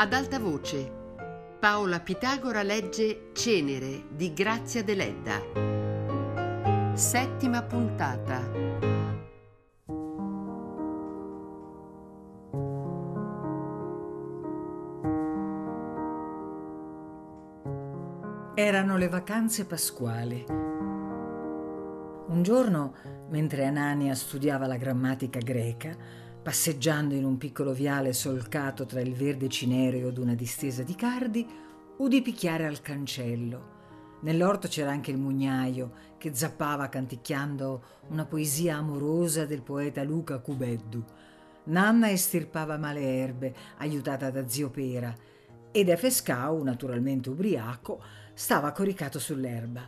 Ad alta voce, Paola Pitagora legge Cenere di Grazia Deledda. Settima puntata. Erano le vacanze pasquali. Un giorno, mentre Anania studiava la grammatica greca, Passeggiando in un piccolo viale solcato tra il verde cinereo d'una distesa di cardi, udì picchiare al cancello. Nell'orto c'era anche il mugnaio che zappava canticchiando una poesia amorosa del poeta Luca Cubeddu. Nanna estirpava male erbe, aiutata da zio Pera, ed Efescau, naturalmente ubriaco, stava coricato sull'erba.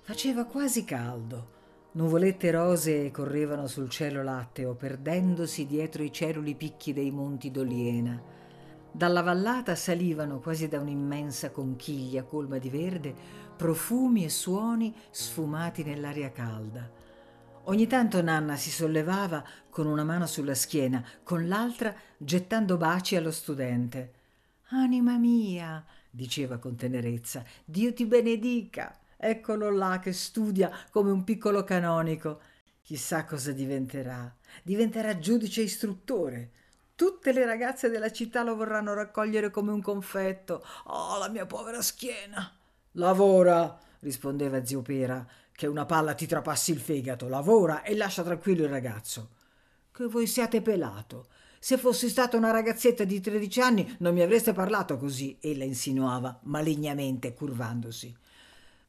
Faceva quasi caldo. Nuvolette rosee correvano sul cielo latteo, perdendosi dietro i ceruli picchi dei monti d'Oliena. Dalla vallata salivano, quasi da un'immensa conchiglia colma di verde, profumi e suoni sfumati nell'aria calda. Ogni tanto Nanna si sollevava con una mano sulla schiena, con l'altra gettando baci allo studente. Anima mia, diceva con tenerezza, Dio ti benedica. Eccolo là che studia come un piccolo canonico. Chissà cosa diventerà. Diventerà giudice istruttore. Tutte le ragazze della città lo vorranno raccogliere come un confetto. Oh, la mia povera schiena. Lavora, rispondeva zio Pera, che una palla ti trapassi il fegato. Lavora e lascia tranquillo il ragazzo. Che voi siate pelato. Se fossi stata una ragazzetta di tredici anni non mi avreste parlato così, ella insinuava, malignamente, curvandosi.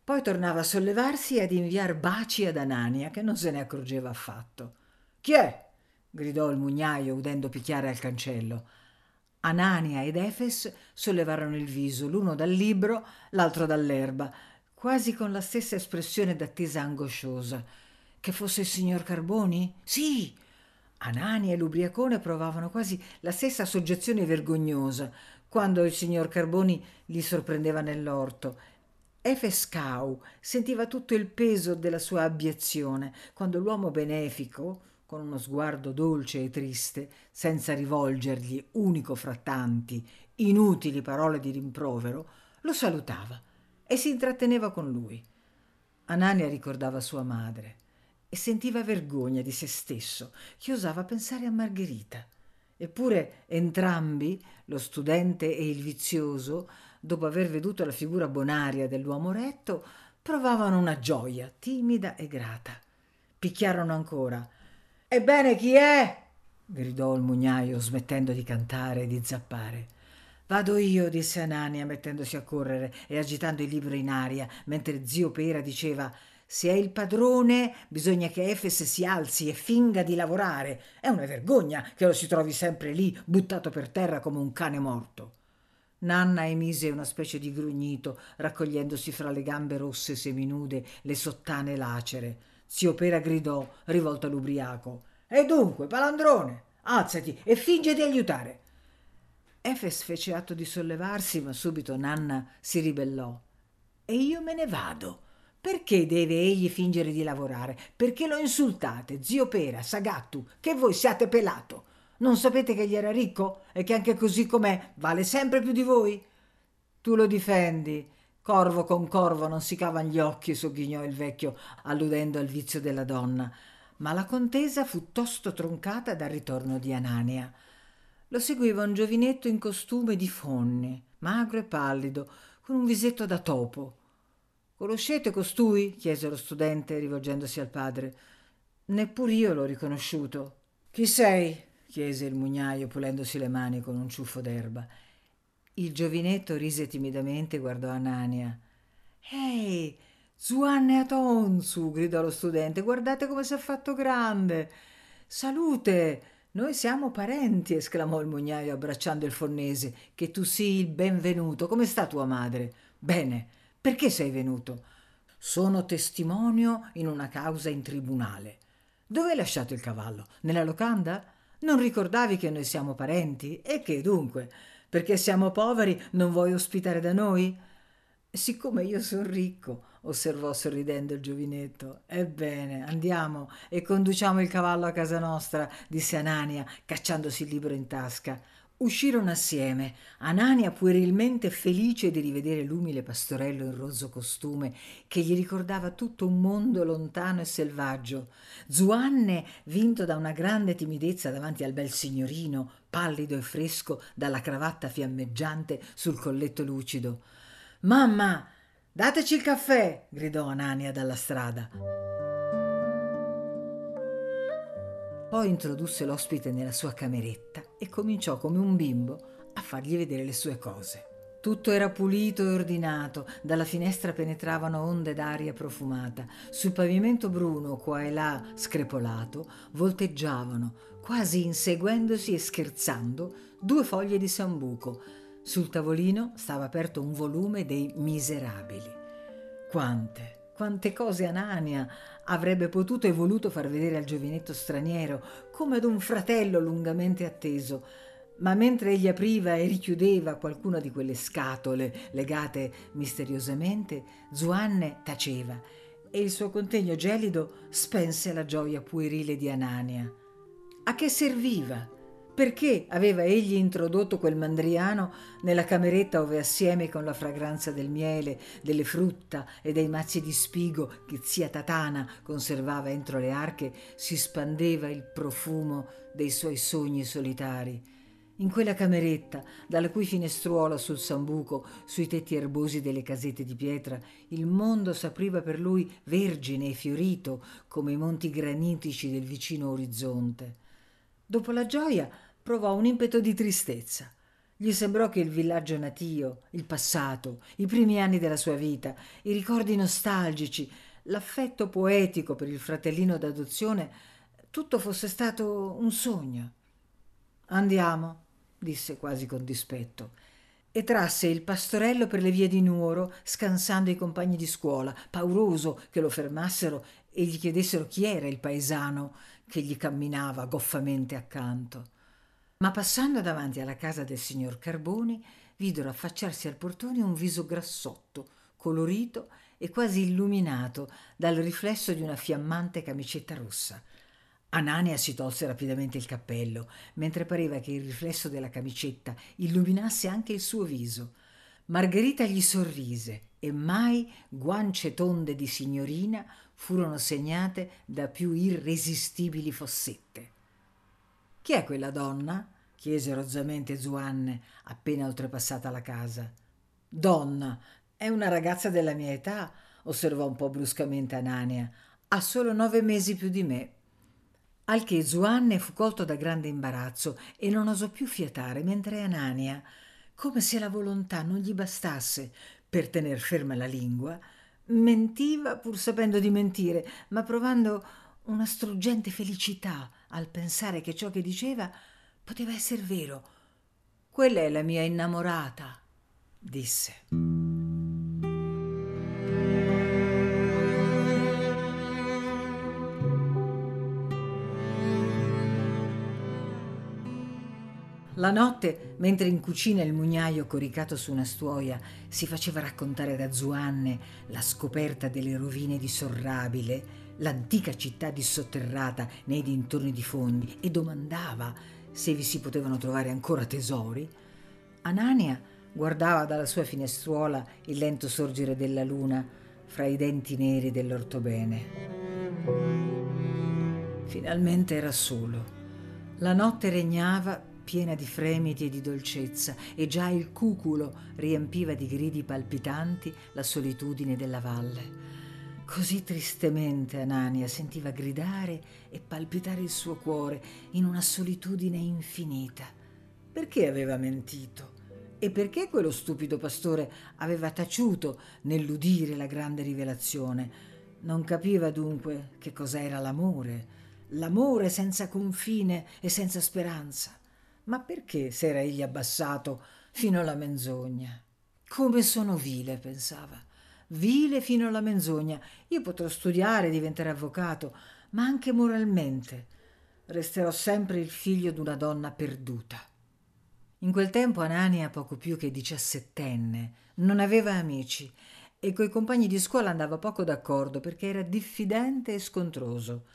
Poi tornava a sollevarsi e ad inviar baci ad Anania, che non se ne accorgeva affatto. Chi è? gridò il mugnaio, udendo picchiare al cancello. Anania ed Efes sollevarono il viso, l'uno dal libro, l'altro dall'erba, quasi con la stessa espressione d'attesa angosciosa. Che fosse il signor Carboni? Sì! Anania e l'ubriacone provavano quasi la stessa soggezione vergognosa quando il signor Carboni li sorprendeva nell'orto Efescau sentiva tutto il peso della sua abiezione quando l'uomo benefico, con uno sguardo dolce e triste, senza rivolgergli, unico fra tanti, inutili parole di rimprovero, lo salutava e si intratteneva con lui. Anania ricordava sua madre e sentiva vergogna di se stesso che osava pensare a Margherita. Eppure entrambi, lo studente e il vizioso, dopo aver veduto la figura bonaria dell'uomo retto, provavano una gioia timida e grata. Picchiarono ancora. Ebbene, chi è? gridò il mugnaio, smettendo di cantare e di zappare. Vado io, disse Anania, mettendosi a correre e agitando il libro in aria, mentre zio Pera diceva se è il padrone, bisogna che Efes si alzi e finga di lavorare. È una vergogna che lo si trovi sempre lì, buttato per terra come un cane morto. Nanna emise una specie di grugnito, raccogliendosi fra le gambe rosse seminude, le sottane lacere. Zio Pera gridò, rivolto all'ubriaco. E dunque, palandrone, alzati e finge di aiutare. Efes fece atto di sollevarsi, ma subito Nanna si ribellò. E io me ne vado. Perché deve egli fingere di lavorare? Perché lo insultate, zio Pera, Sagattu, che voi siate pelato. Non sapete che egli era ricco e che anche così com'è vale sempre più di voi? Tu lo difendi. Corvo con corvo non si cavan gli occhi, sogghignò il vecchio, alludendo al vizio della donna. Ma la contesa fu tosto troncata dal ritorno di Anania. Lo seguiva un giovinetto in costume di fonne, magro e pallido, con un visetto da topo. Conoscete costui? chiese lo studente, rivolgendosi al padre. Neppur io l'ho riconosciuto. Chi sei? Chiese il mugnaio pulendosi le mani con un ciuffo d'erba. Il giovinetto rise timidamente e guardò Anania. Ehi, Zuanne Atonzu, gridò lo studente, guardate come si è fatto grande. Salute, noi siamo parenti, esclamò il mugnaio abbracciando il fornese, che tu sii il benvenuto. Come sta tua madre? Bene, perché sei venuto? Sono testimonio in una causa in tribunale. Dove hai lasciato il cavallo? Nella locanda? Non ricordavi che noi siamo parenti? E che dunque? Perché siamo poveri non vuoi ospitare da noi? Siccome io sono ricco, osservò sorridendo il giovinetto. Ebbene, andiamo e conduciamo il cavallo a casa nostra, disse Anania, cacciandosi il libro in tasca. Uscirono assieme, Anania puerilmente felice di rivedere l'umile pastorello in rozzo costume che gli ricordava tutto un mondo lontano e selvaggio, Zuanne vinto da una grande timidezza davanti al bel signorino, pallido e fresco dalla cravatta fiammeggiante sul colletto lucido. Mamma, dateci il caffè! gridò Anania dalla strada. Poi introdusse l'ospite nella sua cameretta e cominciò come un bimbo a fargli vedere le sue cose. Tutto era pulito e ordinato, dalla finestra penetravano onde d'aria profumata, sul pavimento bruno, qua e là screpolato, volteggiavano, quasi inseguendosi e scherzando, due foglie di sambuco. Sul tavolino stava aperto un volume dei Miserabili. Quante, quante cose Anania avrebbe potuto e voluto far vedere al giovinetto straniero, come ad un fratello lungamente atteso. Ma mentre egli apriva e richiudeva qualcuna di quelle scatole legate misteriosamente, Zuanne taceva e il suo contegno gelido spense la gioia puerile di Anania. A che serviva? Perché aveva egli introdotto quel mandriano nella cameretta ove assieme con la fragranza del miele, delle frutta e dei mazzi di spigo che zia Tatana conservava entro le arche, si spandeva il profumo dei suoi sogni solitari? In quella cameretta, dalla cui finestruola sul sambuco, sui tetti erbosi delle casette di pietra, il mondo s'apriva per lui vergine e fiorito come i monti granitici del vicino orizzonte. Dopo la gioia provò un impeto di tristezza. Gli sembrò che il villaggio natio, il passato, i primi anni della sua vita, i ricordi nostalgici, l'affetto poetico per il fratellino d'adozione, tutto fosse stato un sogno. Andiamo, disse quasi con dispetto, e trasse il pastorello per le vie di Nuoro, scansando i compagni di scuola, pauroso che lo fermassero e gli chiedessero chi era il paesano che gli camminava goffamente accanto ma passando davanti alla casa del signor Carboni videro affacciarsi al portone un viso grassotto, colorito e quasi illuminato dal riflesso di una fiammante camicetta rossa. Anania si tolse rapidamente il cappello, mentre pareva che il riflesso della camicetta illuminasse anche il suo viso. Margherita gli sorrise e mai guance tonde di signorina furono segnate da più irresistibili fossette. Chi è quella donna? chiese rozzamente Zuanne, appena oltrepassata la casa. Donna, è una ragazza della mia età, osservò un po' bruscamente Anania. Ha solo nove mesi più di me. Al che Zuanne fu colto da grande imbarazzo e non osò più fiatare, mentre Anania, come se la volontà non gli bastasse per tener ferma la lingua, mentiva pur sapendo di mentire, ma provando una struggente felicità al pensare che ciò che diceva poteva essere vero. Quella è la mia innamorata, disse. La notte, mentre in cucina il mugnaio coricato su una stuoia si faceva raccontare da Zuanne la scoperta delle rovine di Sorrabile, l'antica città dissotterrata nei dintorni di Fondi e domandava se vi si potevano trovare ancora tesori, Anania guardava dalla sua finestruola il lento sorgere della luna fra i denti neri dell'ortobene. Finalmente era solo. La notte regnava piena di fremiti e di dolcezza e già il cuculo riempiva di gridi palpitanti la solitudine della valle. Così tristemente Anania sentiva gridare e palpitare il suo cuore in una solitudine infinita. Perché aveva mentito? E perché quello stupido pastore aveva taciuto nell'udire la grande rivelazione? Non capiva dunque che cos'era l'amore, l'amore senza confine e senza speranza. Ma perché s'era egli abbassato fino alla menzogna? Come sono vile, pensava vile fino alla menzogna. Io potrò studiare, diventare avvocato, ma anche moralmente resterò sempre il figlio d'una donna perduta. In quel tempo Anania, poco più che diciassettenne, non aveva amici e coi compagni di scuola andava poco d'accordo perché era diffidente e scontroso.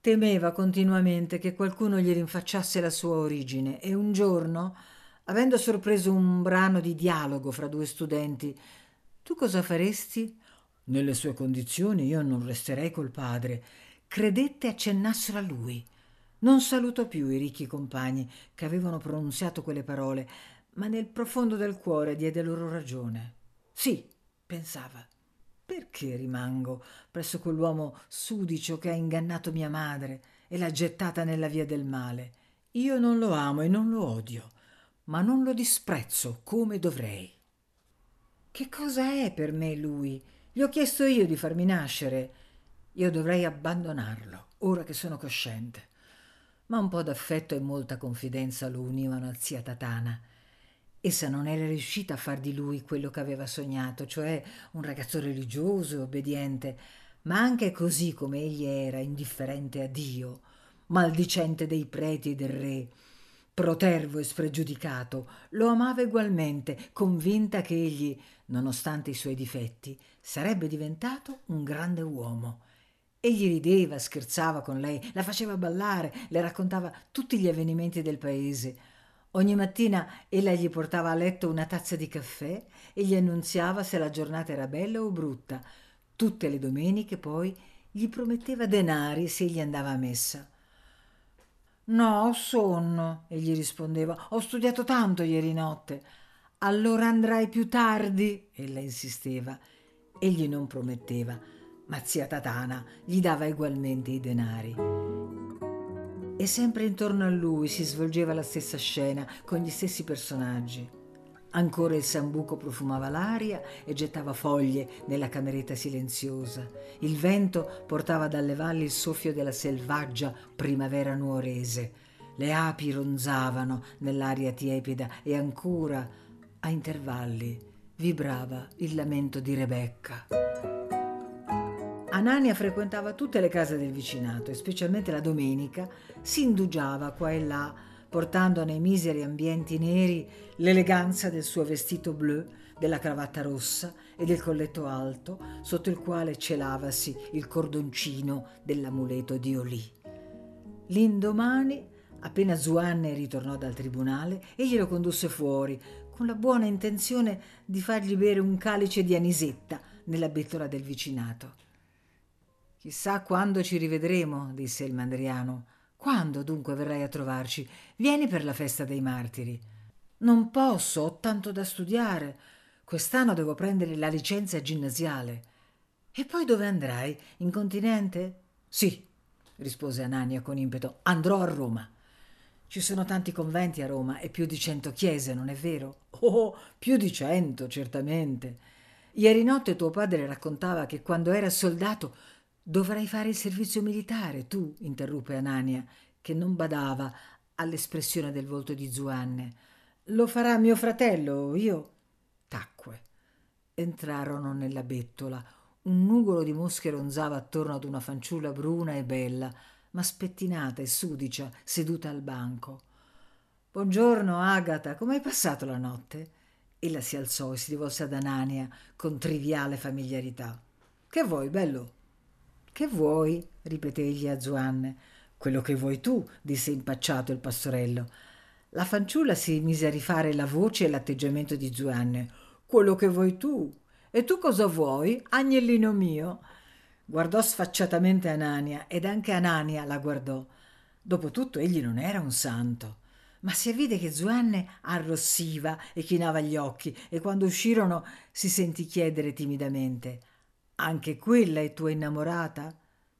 Temeva continuamente che qualcuno gli rinfacciasse la sua origine e un giorno avendo sorpreso un brano di dialogo fra due studenti. Tu cosa faresti? Nelle sue condizioni io non resterei col padre. Credette accennassero a lui. Non salutò più i ricchi compagni che avevano pronunziato quelle parole, ma nel profondo del cuore diede loro ragione. Sì, pensava, perché rimango presso quell'uomo sudicio che ha ingannato mia madre e l'ha gettata nella via del male? Io non lo amo e non lo odio, ma non lo disprezzo come dovrei. Che cosa è per me lui? Gli ho chiesto io di farmi nascere. Io dovrei abbandonarlo, ora che sono cosciente ma un po' d'affetto e molta confidenza lo univano a zia Tatana. Essa non era riuscita a far di lui quello che aveva sognato, cioè un ragazzo religioso e obbediente, ma anche così come egli era, indifferente a Dio, maldicente dei preti e del re, protervo e spregiudicato, lo amava egualmente, convinta che egli, nonostante i suoi difetti, sarebbe diventato un grande uomo Egli rideva, scherzava con lei, la faceva ballare, le raccontava tutti gli avvenimenti del paese. Ogni mattina ella gli portava a letto una tazza di caffè e gli annunziava se la giornata era bella o brutta. Tutte le domeniche poi gli prometteva denari se egli andava a messa. No, ho sonno, egli rispondeva. Ho studiato tanto ieri notte. Allora andrai più tardi, ella insisteva. Egli non prometteva ma zia Tatana gli dava egualmente i denari. E sempre intorno a lui si svolgeva la stessa scena, con gli stessi personaggi. Ancora il sambuco profumava l'aria e gettava foglie nella cameretta silenziosa. Il vento portava dalle valli il soffio della selvaggia primavera nuorese. Le api ronzavano nell'aria tiepida e ancora, a intervalli, vibrava il lamento di Rebecca. Anania frequentava tutte le case del vicinato e specialmente la domenica si indugiava qua e là, portando nei miseri ambienti neri l'eleganza del suo vestito blu, della cravatta rossa e del colletto alto, sotto il quale celavasi il cordoncino dell'amuleto di Olì. L'indomani, appena Zuanne ritornò dal tribunale, egli lo condusse fuori, con la buona intenzione di fargli bere un calice di anisetta nella bettola del vicinato. Chissà quando ci rivedremo, disse il mandriano. Quando dunque verrai a trovarci? Vieni per la festa dei martiri. Non posso, ho tanto da studiare. Quest'anno devo prendere la licenza ginnasiale. E poi dove andrai? In continente? Sì, rispose Anania con impeto. Andrò a Roma. Ci sono tanti conventi a Roma e più di cento chiese, non è vero? Oh, più di cento, certamente. Ieri notte tuo padre raccontava che quando era soldato Dovrai fare il servizio militare, tu, interruppe Anania, che non badava all'espressione del volto di Zuanne. Lo farà mio fratello, io. Tacque. Entrarono nella bettola. Un nugolo di mosche ronzava attorno ad una fanciulla bruna e bella, ma spettinata e sudicia, seduta al banco. Buongiorno, Agata, come hai passato la notte? Ella si alzò e si rivolse ad Anania con triviale familiarità. Che vuoi, bello? Che vuoi? ripeté egli a Zuanne. Quello che vuoi tu, disse impacciato il pastorello. La fanciulla si mise a rifare la voce e l'atteggiamento di Zuanne. Quello che vuoi tu. E tu cosa vuoi, agnellino mio? Guardò sfacciatamente Anania ed anche Anania la guardò. Dopotutto egli non era un santo. Ma si avvide che Zuanne arrossiva e chinava gli occhi e quando uscirono si sentì chiedere timidamente anche quella è tua innamorata?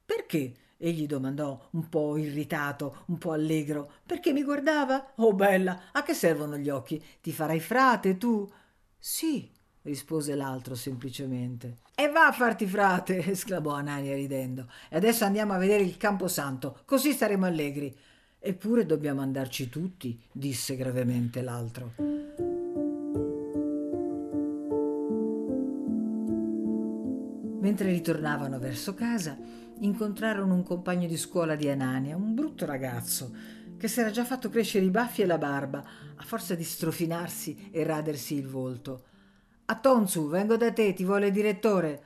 Perché? Egli domandò, un po' irritato, un po' allegro. Perché mi guardava? Oh bella, a che servono gli occhi? Ti farai frate tu? Sì, rispose l'altro semplicemente. E va a farti frate, esclamò Anania ridendo. E adesso andiamo a vedere il Camposanto, così staremo allegri. Eppure dobbiamo andarci tutti, disse gravemente l'altro. Mentre ritornavano verso casa, incontrarono un compagno di scuola di Anania, un brutto ragazzo, che si era già fatto crescere i baffi e la barba, a forza di strofinarsi e radersi il volto. A Tonzu, vengo da te, ti vuole direttore.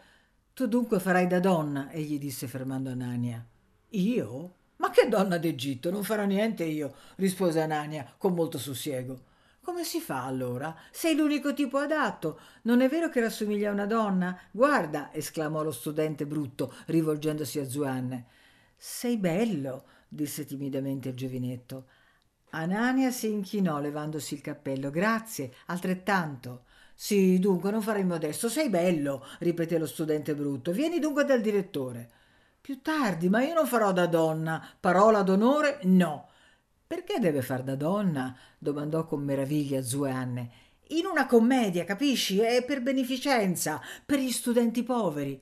Tu dunque farai da donna, egli disse fermando Anania. Io? Ma che donna d'Egitto? Non farò niente io, rispose Anania con molto sussiego. Come si fa allora? Sei l'unico tipo adatto. Non è vero che rassomiglia a una donna? Guarda, esclamò lo studente brutto, rivolgendosi a Zuanne. Sei bello, disse timidamente il giovinetto. Anania si inchinò levandosi il cappello. Grazie, altrettanto. Sì, dunque, non fare il modesto. Sei bello, ripeté lo studente brutto. Vieni dunque dal direttore. Più tardi, ma io non farò da donna. Parola d'onore? No. Perché deve far da donna? domandò con meraviglia Zuanne. In una commedia, capisci? È per beneficenza, per gli studenti poveri.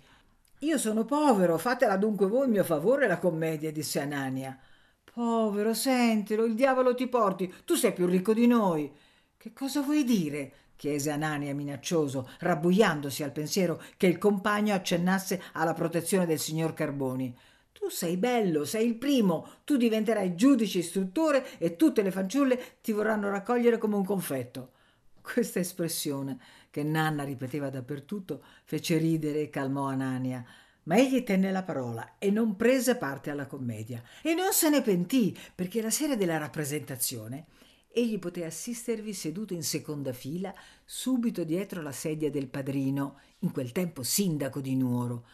Io sono povero, fatela dunque voi in mio favore la commedia, disse Anania. Povero, sentilo, il diavolo ti porti, tu sei più ricco di noi. Che cosa vuoi dire? chiese Anania minaccioso, rabbuiandosi al pensiero che il compagno accennasse alla protezione del signor Carboni. Tu sei bello, sei il primo, tu diventerai giudice istruttore e tutte le fanciulle ti vorranno raccogliere come un confetto. Questa espressione, che Nanna ripeteva dappertutto, fece ridere e calmò Anania. Ma egli tenne la parola e non prese parte alla commedia. E non se ne pentì, perché la sera della rappresentazione egli poté assistervi seduto in seconda fila, subito dietro la sedia del padrino, in quel tempo sindaco di Nuoro,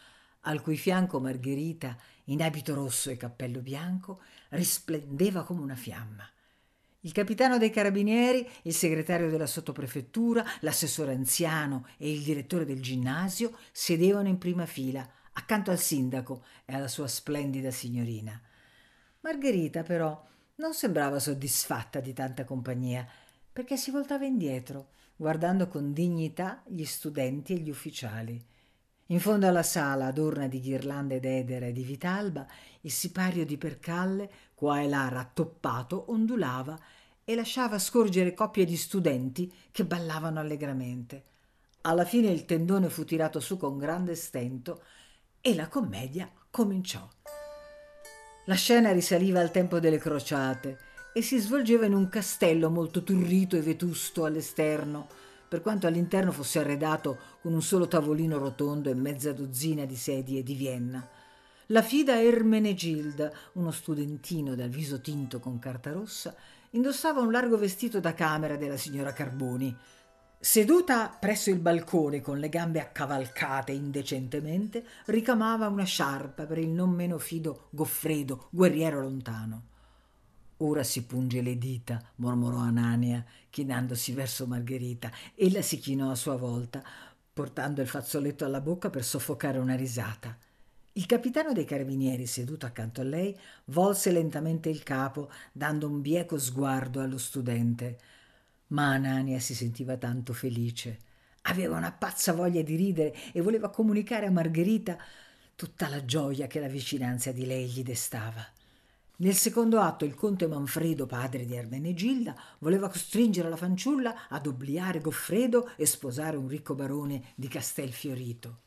al cui fianco Margherita, in abito rosso e cappello bianco, risplendeva come una fiamma. Il capitano dei carabinieri, il segretario della sottoprefettura, l'assessore anziano e il direttore del ginnasio sedevano in prima fila, accanto al sindaco e alla sua splendida signorina. Margherita, però, non sembrava soddisfatta di tanta compagnia, perché si voltava indietro, guardando con dignità gli studenti e gli ufficiali. In fondo alla sala, adorna di ghirlande d'edera e di vitalba, il sipario di percalle, qua e là rattoppato, ondulava e lasciava scorgere coppie di studenti che ballavano allegramente. Alla fine il tendone fu tirato su con grande stento e la commedia cominciò. La scena risaliva al tempo delle crociate e si svolgeva in un castello molto turrito e vetusto all'esterno, per quanto all'interno fosse arredato con un solo tavolino rotondo e mezza dozzina di sedie di Vienna. La fida Ermenegilda, uno studentino dal viso tinto con carta rossa, indossava un largo vestito da camera della signora Carboni, Seduta presso il balcone con le gambe accavalcate indecentemente, ricamava una sciarpa per il non meno fido Goffredo, guerriero lontano. Ora si punge le dita, mormorò Anania, chinandosi verso Margherita. Ella si chinò a sua volta, portando il fazzoletto alla bocca per soffocare una risata. Il capitano dei carabinieri, seduto accanto a lei, volse lentamente il capo, dando un bieco sguardo allo studente ma Anania si sentiva tanto felice. Aveva una pazza voglia di ridere e voleva comunicare a Margherita tutta la gioia che la vicinanza di lei gli destava. Nel secondo atto il conte Manfredo, padre di Ermenegilda, voleva costringere la fanciulla ad obliare Goffredo e sposare un ricco barone di Castelfiorito.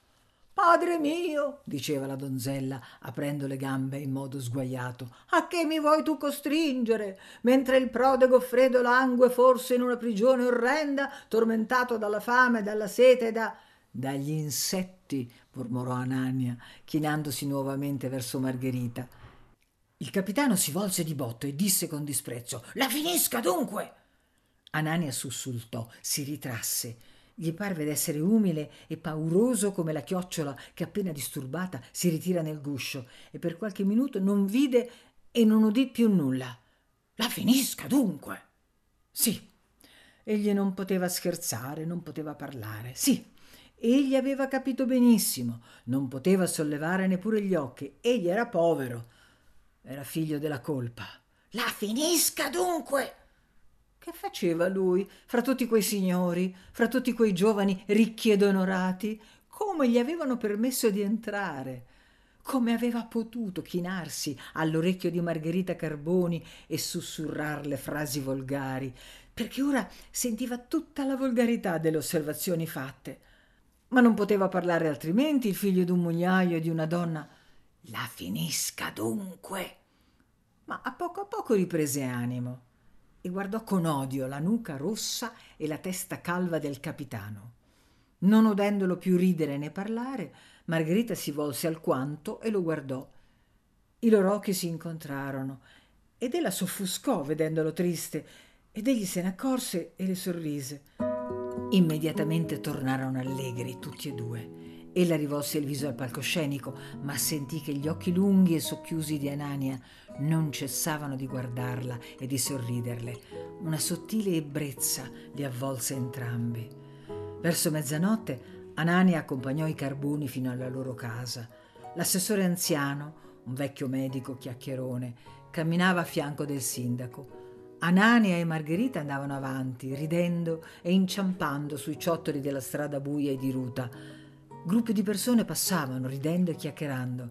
Padre mio, diceva la donzella, aprendo le gambe in modo sguaiato, a che mi vuoi tu costringere? Mentre il prode Goffredo langue forse in una prigione orrenda, tormentato dalla fame, dalla sete e da... dagli insetti, mormorò Anania, chinandosi nuovamente verso Margherita. Il capitano si volse di botto e disse con disprezzo: La finisca dunque! Anania sussultò, si ritrasse gli parve d'essere umile e pauroso come la chiocciola che appena disturbata si ritira nel guscio e per qualche minuto non vide e non udì più nulla. La finisca dunque. Sì. Egli non poteva scherzare, non poteva parlare. Sì. Egli aveva capito benissimo, non poteva sollevare neppure gli occhi. Egli era povero. Era figlio della colpa. La finisca dunque. Che faceva lui fra tutti quei signori, fra tutti quei giovani ricchi ed onorati? Come gli avevano permesso di entrare? Come aveva potuto chinarsi all'orecchio di Margherita Carboni e sussurrarle frasi volgari? Perché ora sentiva tutta la volgarità delle osservazioni fatte. Ma non poteva parlare altrimenti il figlio d'un mugnaio e di una donna. La finisca dunque. Ma a poco a poco riprese animo e guardò con odio la nuca rossa e la testa calva del capitano. Non udendolo più ridere né parlare, Margherita si volse alquanto e lo guardò. I loro occhi si incontrarono ed ella s'offuscò vedendolo triste ed egli se ne accorse e le sorrise. Immediatamente tornarono allegri tutti e due. Ella rivolse il viso al palcoscenico, ma sentì che gli occhi lunghi e socchiusi di Anania non cessavano di guardarla e di sorriderle. Una sottile ebbrezza li avvolse entrambi. Verso mezzanotte Anania accompagnò i carboni fino alla loro casa. L'assessore anziano, un vecchio medico chiacchierone, camminava a fianco del sindaco. Anania e Margherita andavano avanti, ridendo e inciampando sui ciottoli della strada buia e diruta Gruppi di persone passavano, ridendo e chiacchierando.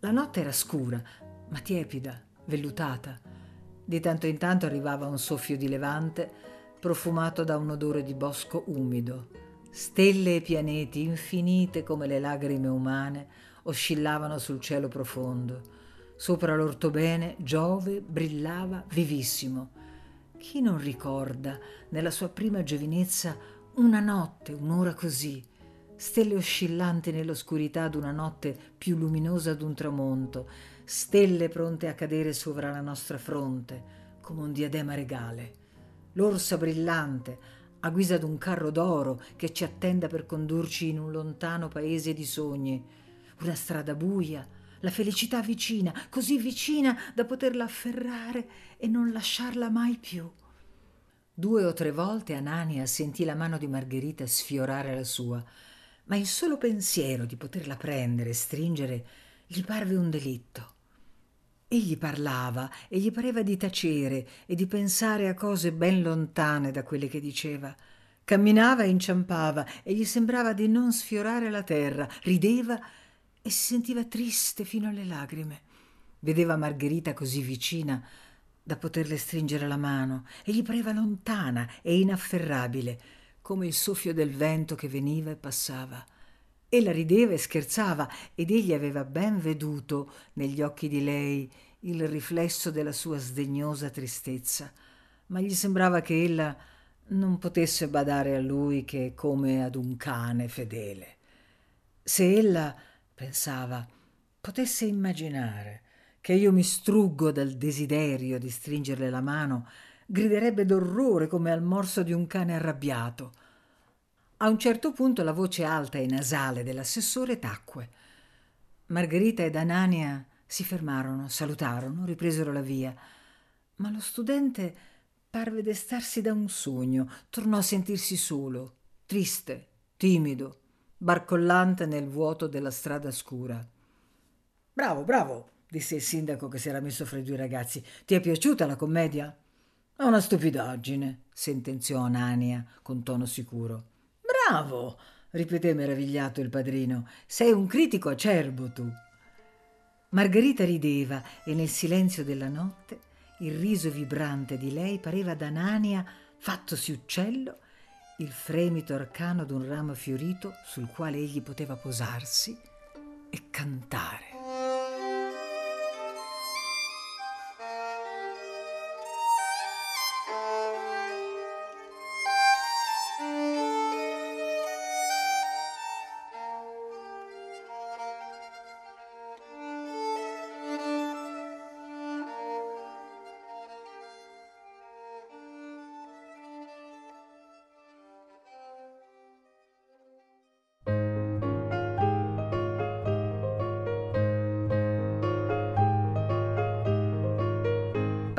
La notte era scura, ma tiepida, vellutata. Di tanto in tanto arrivava un soffio di levante, profumato da un odore di bosco umido. Stelle e pianeti, infinite come le lagrime umane, oscillavano sul cielo profondo. Sopra l'ortobene Giove brillava vivissimo. Chi non ricorda, nella sua prima giovinezza, una notte, un'ora così? Stelle oscillanti nell'oscurità d'una notte più luminosa d'un tramonto, stelle pronte a cadere sopra la nostra fronte, come un diadema regale. L'orsa brillante, a guisa d'un carro d'oro che ci attenda per condurci in un lontano paese di sogni, una strada buia, la felicità vicina, così vicina da poterla afferrare e non lasciarla mai più. Due o tre volte Anania sentì la mano di Margherita sfiorare la sua, ma il solo pensiero di poterla prendere e stringere gli parve un delitto. Egli parlava e gli pareva di tacere e di pensare a cose ben lontane da quelle che diceva. Camminava e inciampava e gli sembrava di non sfiorare la terra, rideva e si sentiva triste fino alle lagrime. Vedeva Margherita così vicina da poterle stringere la mano e gli pareva lontana e inafferrabile come il soffio del vento che veniva e passava. Ella rideva e scherzava ed egli aveva ben veduto negli occhi di lei il riflesso della sua sdegnosa tristezza, ma gli sembrava che ella non potesse badare a lui che come ad un cane fedele. Se ella, pensava, potesse immaginare che io mi struggo dal desiderio di stringerle la mano, griderebbe d'orrore come al morso di un cane arrabbiato. A un certo punto la voce alta e nasale dell'assessore tacque. Margherita ed Anania si fermarono, salutarono, ripresero la via, ma lo studente parve destarsi da un sogno, tornò a sentirsi solo, triste, timido, barcollante nel vuoto della strada scura. Bravo, bravo, disse il sindaco che si era messo fra i due ragazzi. Ti è piaciuta la commedia? È una stupidaggine, sentenziò Anania con tono sicuro. Bravo, ripeté meravigliato il padrino. Sei un critico acerbo tu. Margherita rideva e nel silenzio della notte il riso vibrante di lei pareva ad Anania, fattosi uccello, il fremito arcano d'un ramo fiorito sul quale egli poteva posarsi e cantare.